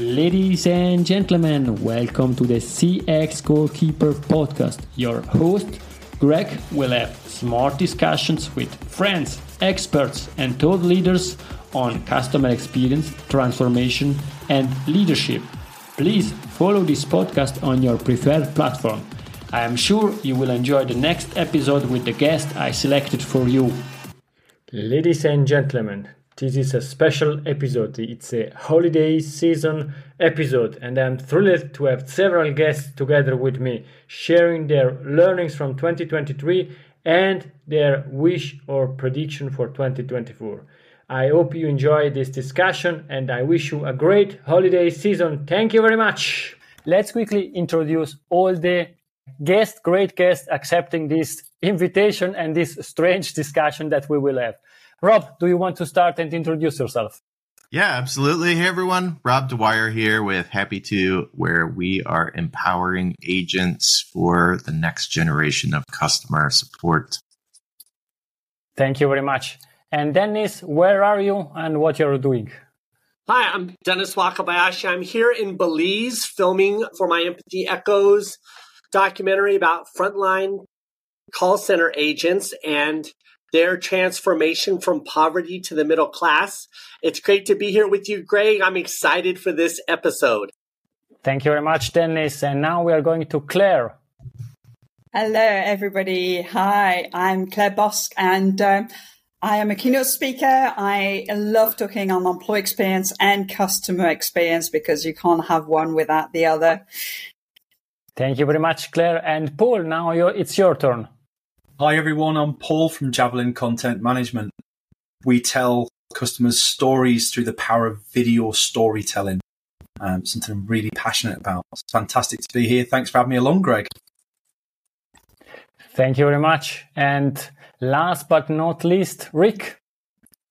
Ladies and gentlemen, welcome to the CX Goalkeeper podcast. Your host, Greg, will have smart discussions with friends, experts, and thought leaders on customer experience, transformation, and leadership. Please follow this podcast on your preferred platform. I am sure you will enjoy the next episode with the guest I selected for you. Ladies and gentlemen, this is a special episode. It's a holiday season episode, and I'm thrilled to have several guests together with me, sharing their learnings from 2023 and their wish or prediction for 2024. I hope you enjoy this discussion, and I wish you a great holiday season. Thank you very much. Let's quickly introduce all the guests, great guests accepting this invitation and this strange discussion that we will have. Rob, do you want to start and introduce yourself? Yeah, absolutely. Hey, everyone. Rob Dwyer here with Happitu, where we are empowering agents for the next generation of customer support. Thank you very much. And Dennis, where are you and what you're doing? Hi, I'm Dennis Wakabayashi. I'm here in Belize filming for my Empathy Echoes documentary about frontline call center agents and their transformation from poverty to the middle class. It's great to be here with you, Greg. I'm excited for this episode. Thank you very much, Dennis. And now we are going to Claire. Hello, everybody. Hi, I'm Claire Boscq, and um, I am a keynote speaker. I love talking on employee experience and customer experience because you can't have one without the other. Thank you very much, Claire. And Paul, now it's your turn. Hi, everyone. I'm Paul from Javelin Content Management. We tell customers stories through the power of video storytelling. Um, something I'm really passionate about. It's fantastic to be here. Thanks for having me along, Greg. Thank you very much. And last but not least, Rick.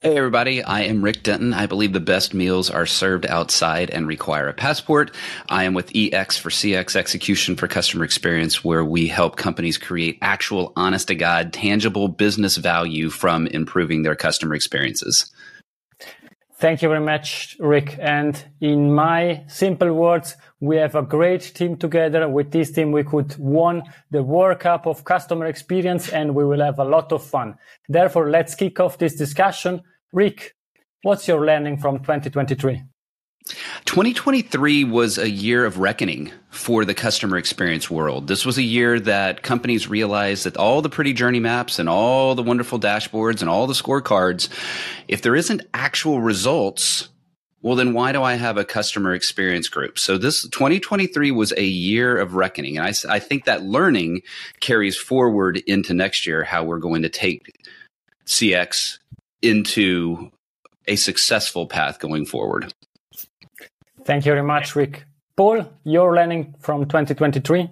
Hey, everybody. I am Rick Denton. I believe the best meals are served outside and require a passport. I am with EX for CX Execution for Customer Experience, where we help companies create actual, honest to God, tangible business value from improving their customer experiences. Thank you very much, Rick. And in my simple words, we have a great team together. With this team, we could won the World Cup of customer experience and we will have a lot of fun. Therefore, let's kick off this discussion. Rick, what's your learning from 2023? 2023 was a year of reckoning for the customer experience world. This was a year that companies realized that all the pretty journey maps and all the wonderful dashboards and all the scorecards, if there isn't actual results, well, then why do I have a customer experience group? So this 2023 was a year of reckoning. And I, I think that learning carries forward into next year, how we're going to take CX into a successful path going forward. Thank you very much, Rick. Paul, your learning from 2023?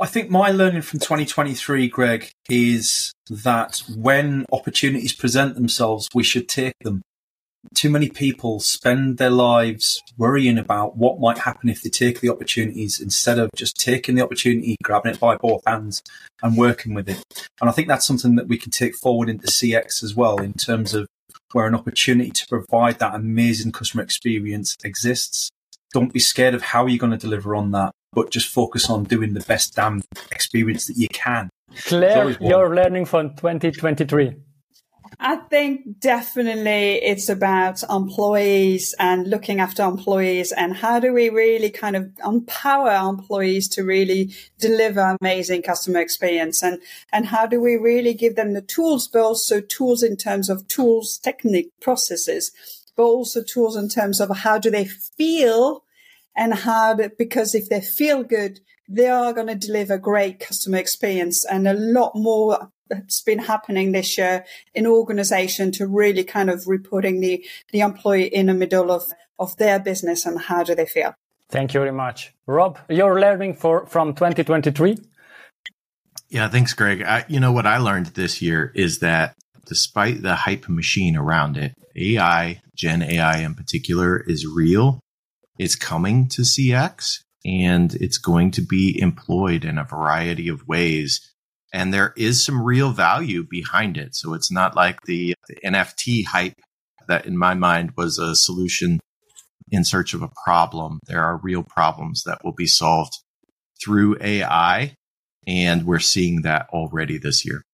I think my learning from 2023, Greg, is that when opportunities present themselves, we should take them. Too many people spend their lives worrying about what might happen if they take the opportunities instead of just taking the opportunity, grabbing it by both hands and working with it. And I think that's something that we can take forward into CX as well in terms of where an opportunity to provide that amazing customer experience exists. Don't be scared of how you're going to deliver on that, but just focus on doing the best damn experience that you can. Claire, you're learning from 2023. I think definitely it's about employees and looking after employees and how do we really kind of empower employees to really deliver amazing customer experience and, and how do we really give them the tools, but also tools in terms of tools, technique, processes, but also tools in terms of how do they feel and how, to, because if they feel good, they are going to deliver great customer experience and a lot more that's been happening this year in organization to really kind of reporting the, the employee in the middle of, of their business and how do they feel. Thank you very much. Rob, you're learning for from 2023? Yeah, thanks, Greg. I, you know what I learned this year is that despite the hype machine around it, AI, Gen AI in particular, is real. It's coming to CX and it's going to be employed in a variety of ways and there is some real value behind it. So it's not like the, the NFT hype that in my mind was a solution in search of a problem. There are real problems that will be solved through AI. And we're seeing that already this year.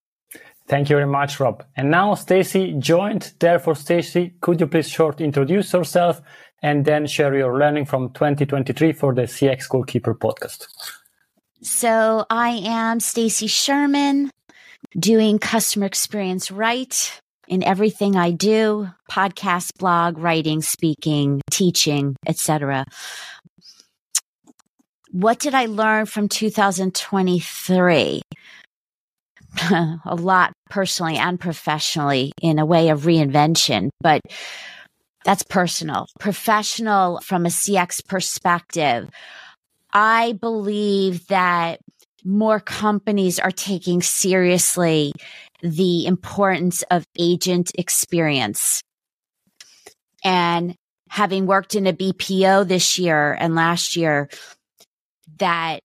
Thank you very much, Rob. And now Stacy joined. Therefore, Stacy, could you please short introduce yourself and then share your learning from 2023 for the CX Goalkeeper podcast? So I am Stacy Sherman doing customer experience right in everything I do, podcast, blog, writing, speaking, teaching, etc. What did I learn from 2023? a lot personally and professionally in a way of reinvention, but that's personal. Professional from a CX perspective. I believe that more companies are taking seriously the importance of agent experience. And having worked in a BPO this year and last year, that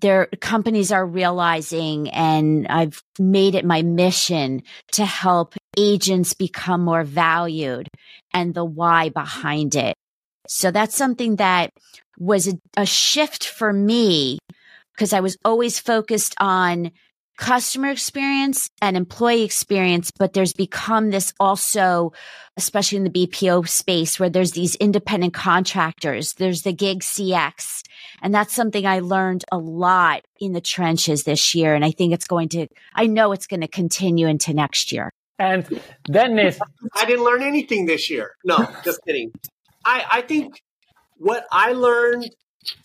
their companies are realizing and I've made it my mission to help agents become more valued and the why behind it. So that's something that was a, a shift for me because I was always focused on customer experience and employee experience, but there's become this also, especially in the BPO space where there's these independent contractors. There's the gig CX. And that's something I learned a lot in the trenches this year. And I think it's going to, I know it's going to continue into next year. And Dennis. I didn't learn anything this year. No, just kidding. I, I think what I learned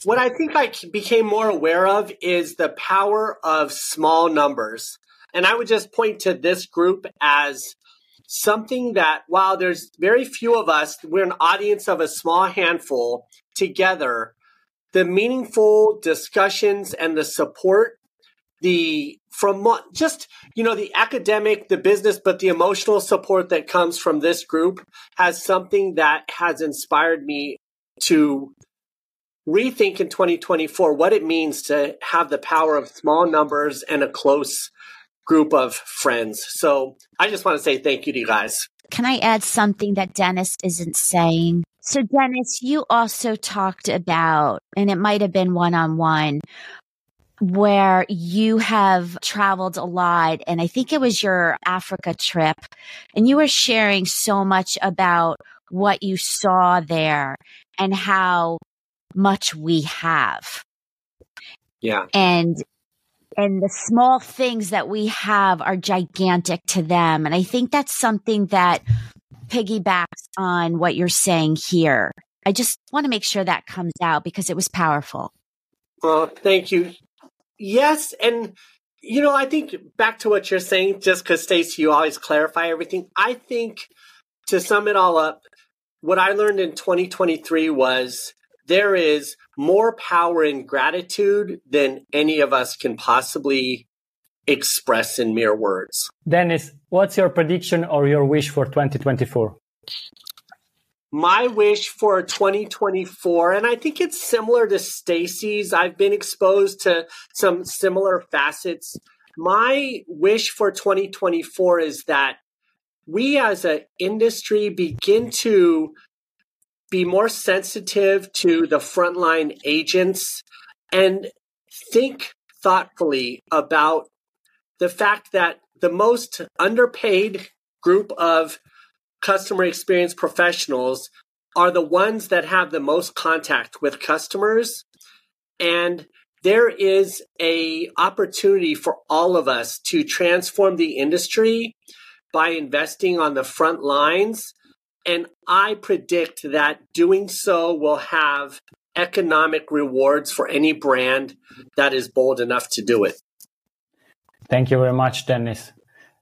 what I think I became more aware of is the power of small numbers. And I would just point to this group as something that while there's very few of us, we're an audience of a small handful together, the meaningful discussions and the support, the from just, you know, the academic, the business, but the emotional support that comes from this group has something that has inspired me to rethink in 2024 what it means to have the power of small numbers and a close group of friends. So I just want to say thank you to you guys. Can I add something that Dennis isn't saying? So, Dennis, you also talked about, and it might have been one on one, where you have traveled a lot. And I think it was your Africa trip. And you were sharing so much about what you saw there and how much we have. Yeah. And and the small things that we have are gigantic to them. And I think that's something that piggybacks on what you're saying here. I just want to make sure that comes out because it was powerful. Well, thank you. Yes, and you know, I think back to what you're saying, just because Stacy, you always clarify everything. I think to sum it all up, what I learned in 2023 was there is more power in gratitude than any of us can possibly express in mere words. Dennis, what's your prediction or your wish for 2024? My wish for 2024, and I think it's similar to Stacy's. I've been exposed to some similar facets. My wish for 2024 is that we as an industry begin to be more sensitive to the frontline agents and think thoughtfully about the fact that the most underpaid group of customer experience professionals are the ones that have the most contact with customers. And there is a opportunity for all of us to transform the industry by investing on the front lines and I predict that doing so will have economic rewards for any brand that is bold enough to do it. Thank you very much, Dennis.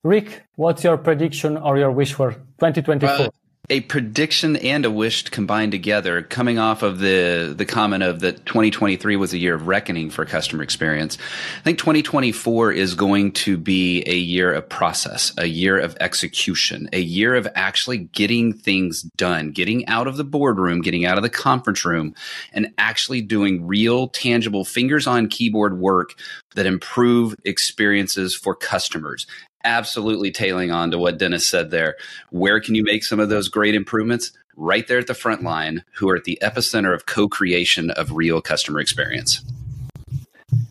Rick, what's your prediction or your wish for 2024? Uh, a prediction and a wish combined together, coming off of the the comment of that 2023 was a year of reckoning for customer experience. I think 2024 is going to be a year of process, a year of execution, a year of actually getting things done, getting out of the boardroom, getting out of the conference room, and actually doing real, tangible, fingers on keyboard work that improve experiences for customers absolutely tailing on to what Dennis said there. Where can you make some of those great improvements? Right there at the front line, who are at the epicenter of co creation of real customer experience.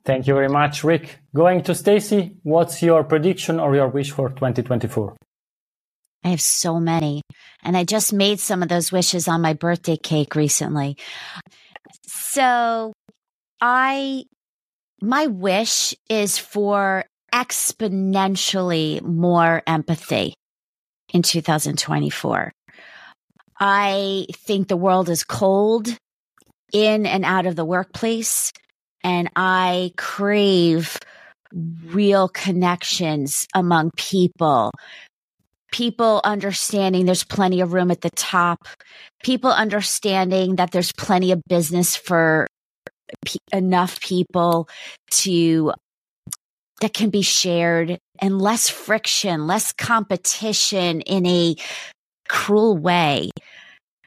Thank you very much, Rick. Going to Stacy, what's your prediction or your wish for 2024? I have so many. And I just made some of those wishes on my birthday cake recently. So I, my wish is for exponentially more empathy in 2024. I think the world is cold in and out of the workplace, and I crave real connections among people. People understanding there's plenty of room at the top, people understanding that there's plenty of business for enough people to that can be shared and less friction, less competition in a cruel way.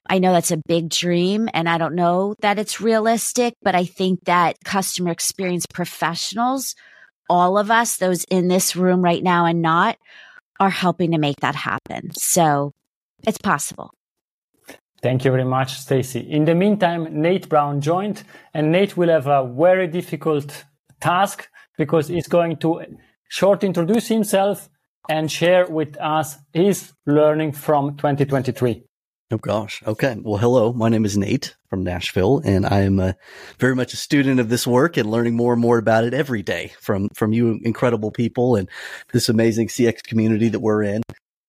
I know that's a big dream and I don't know that it's realistic, but I think that customer experience professionals, all of us, those in this room right now and not, are helping to make that happen. So it's possible. Thank you very much, Stacy. In the meantime, Nate Brown joined, and Nate will have a very difficult task because he's going to short introduce himself and share with us his learning from 2023. Oh gosh. Okay. Well, hello. My name is Nate from Nashville, and I am a, very much a student of this work and learning more and more about it every day from from you incredible people and this amazing CX community that we're in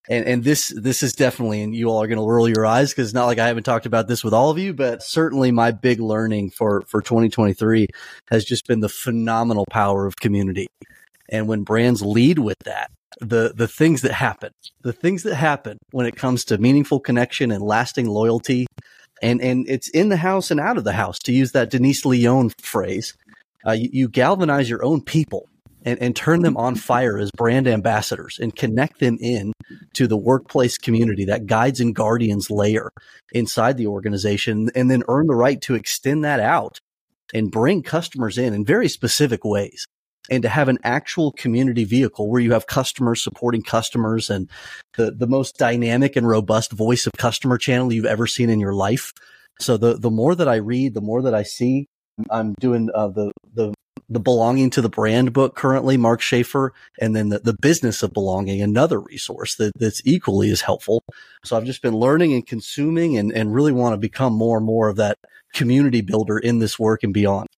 and and this this is definitely and you all are going to roll your eyes because it's not like I haven't talked about this with all of you, but certainly my big learning for for 2023 has just been the phenomenal power of community. And when brands lead with that, the the things that happen, the things that happen when it comes to meaningful connection and lasting loyalty, and and it's in the house and out of the house to use that Denise Lee Yohn phrase. Uh, you, you galvanize your own people and, and turn them on fire as brand ambassadors and connect them in to the workplace community, that guides and guardians layer inside the organization, and then earn the right to extend that out and bring customers in in very specific ways. And to have an actual community vehicle where you have customers supporting customers and the, the most dynamic and robust voice of customer channel you've ever seen in your life. So the, the more that I read, the more that I see, I'm doing uh, the the the belonging to the brand book currently, Mark Schaefer, and then the, the business of belonging, another resource that, that's equally as helpful. So I've just been learning and consuming and, and really want to become more and more of that community builder in this work and beyond.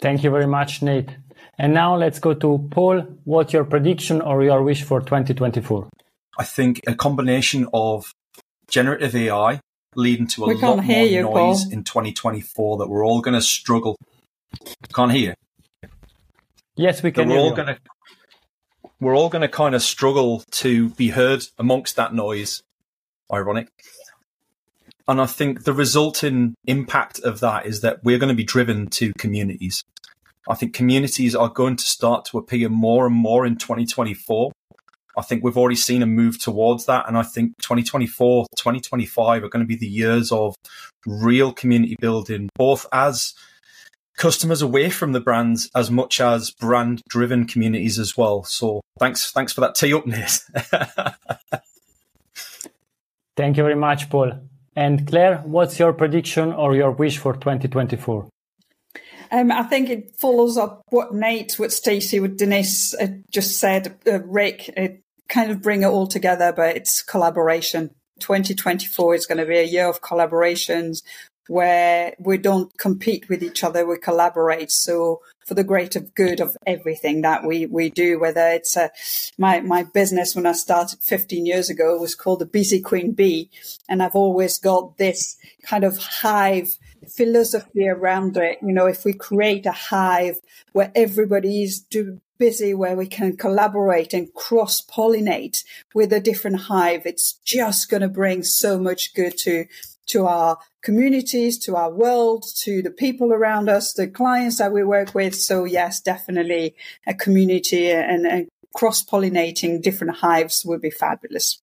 Thank you very much, Nate. And now let's go to Paul. What's your prediction or your wish for 2024? I think a combination of generative AI leading to a we lot more you, noise Paul. in 2024 that we're all going to struggle. Can't hear. Yes, we can. We're all going to. We're all going to kind of struggle to be heard amongst that noise. Ironic. And I think the resulting impact of that is that we're going to be driven to communities. I think communities are going to start to appear more and more in 2024 I think we've already seen a move towards that. And I think 2024, 2025 are going to be the years of real community building, both as customers away from the brands as much as brand driven communities as well. So thanks, thanks for that tee up, Nate. Thank you very much, Paul. And Claire, what's your prediction or your wish for 2024? Um, I think it follows up what Nate, what Stacy, what Denise uh, just said. Uh, Rick, it kind of bring it all together, but it's collaboration. 2024 is going to be a year of collaborations where we don't compete with each other, we collaborate. So for the greater good of everything that we, we do, whether it's a, my, my business when I started 15 years ago was called the Busy Queen Bee. And I've always got this kind of hive philosophy around it. You know, if we create a hive where everybody is do, busy where we can collaborate and cross pollinate with a different hive, it's just going to bring so much good to to our communities, to our world, to the people around us, the clients that we work with. So yes, definitely a community and, and cross pollinating different hives would be fabulous.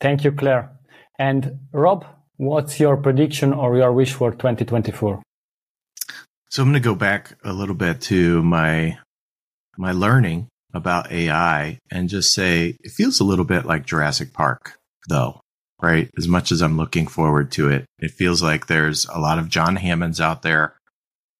Thank you, Claire. And Rob, what's your prediction or your wish for 2024? So I'm going to go back a little bit to my my learning about AI and just say it feels a little bit like Jurassic Park, though, right? As much as I'm looking forward to it, it feels like there's a lot of John Hammonds out there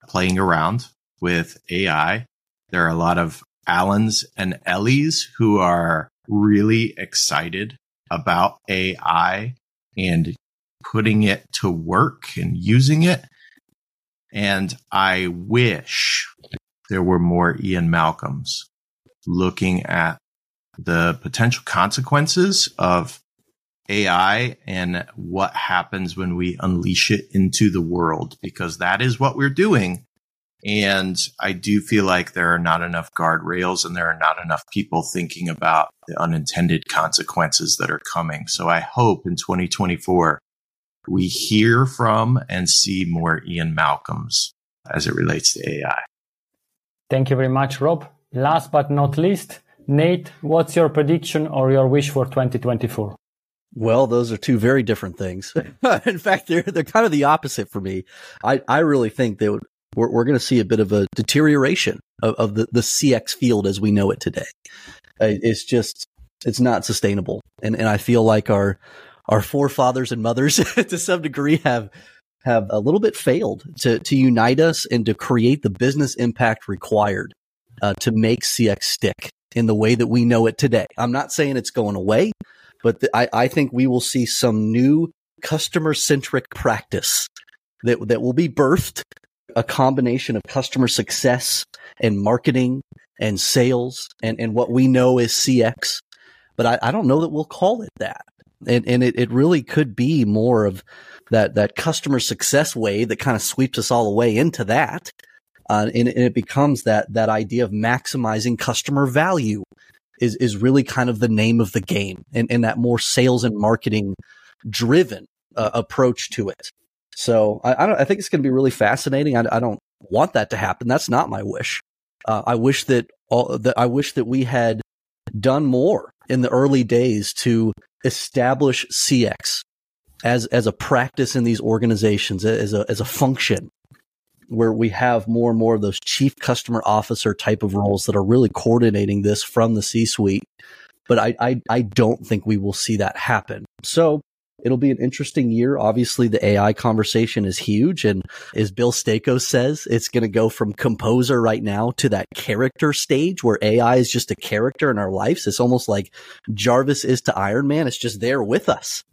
playing around with AI. There are a lot of Alans and Ellies who are really excited about AI and putting it to work and using it. And I wish there were more Ian Malcolms looking at the potential consequences of AI and what happens when we unleash it into the world, because that is what we're doing. And I do feel like there are not enough guardrails and there are not enough people thinking about the unintended consequences that are coming. So I hope in 2024 we hear from and see more Ian Malcolms as it relates to AI. Thank you very much, Rob. Last but not least, Nate, what's your prediction or your wish for 2024? Well, those are two very different things. In fact, they're they're kind of the opposite for me. I, I really think that we're, we're going to see a bit of a deterioration of, of the, the CX field as we know it today. It's just it's not sustainable, and and I feel like our our forefathers and mothers to some degree have have a little bit failed to to unite us and to create the business impact required uh, to make CX stick in the way that we know it today. I'm not saying it's going away, but I, I think we will see some new customer centric practice that that will be birthed a combination of customer success and marketing and sales and, and what we know is CX. But I, I don't know that we'll call it that. And, and it, it really could be more of that, that customer success way that kind of sweeps us all the way into that. Uh, and, and it becomes that, that idea of maximizing customer value is, is really kind of the name of the game and, and that more sales and marketing driven uh, approach to it. So I, I, don't, I think it's going to be really fascinating. I, I, don't want that to happen. That's not my wish. Uh, I wish that all that I wish that we had done more in the early days to establish CX as as a practice in these organizations as a as a function where we have more and more of those chief customer officer type of roles that are really coordinating this from the C suite. But I, I, I don't think we will see that happen. So it'll be an interesting year. Obviously, the AI conversation is huge. And as Bill Staikos says, it's going to go from composer right now to that character stage where AI is just a character in our lives. It's almost like Jarvis is to Iron Man. It's just there with us.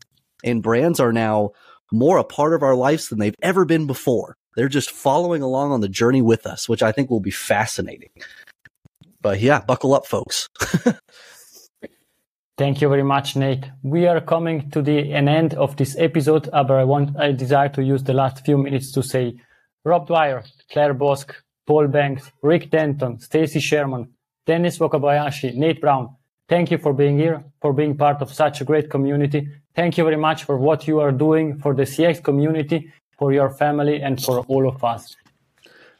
And brands are now more a part of our lives than they've ever been before. They're just following along on the journey with us, which I think will be fascinating. But yeah, buckle up, folks. Thank you very much, Nate. We are coming to the an end of this episode, but I want I desire to use the last few minutes to say Rob Dwyer, Claire Boscq, Paul Banks, Rick Denton, Stacy Sherman, Dennis Wakabayashi, Nate Brown. Thank you for being here, for being part of such a great community. Thank you very much for what you are doing for the CX community, for your family, and for all of us.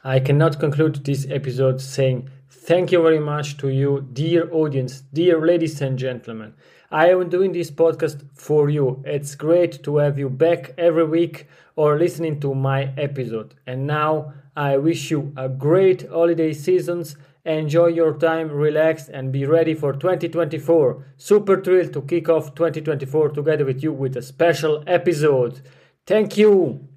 I cannot conclude this episode saying Thank you very much to you, dear audience, dear ladies and gentlemen. I am doing this podcast for you. It's great to have you back every week or listening to my episode. And now I wish you a great holiday seasons. Enjoy your time, relax, and be ready for 2024. Super thrilled to kick off 2024 together with you with a special episode. Thank you.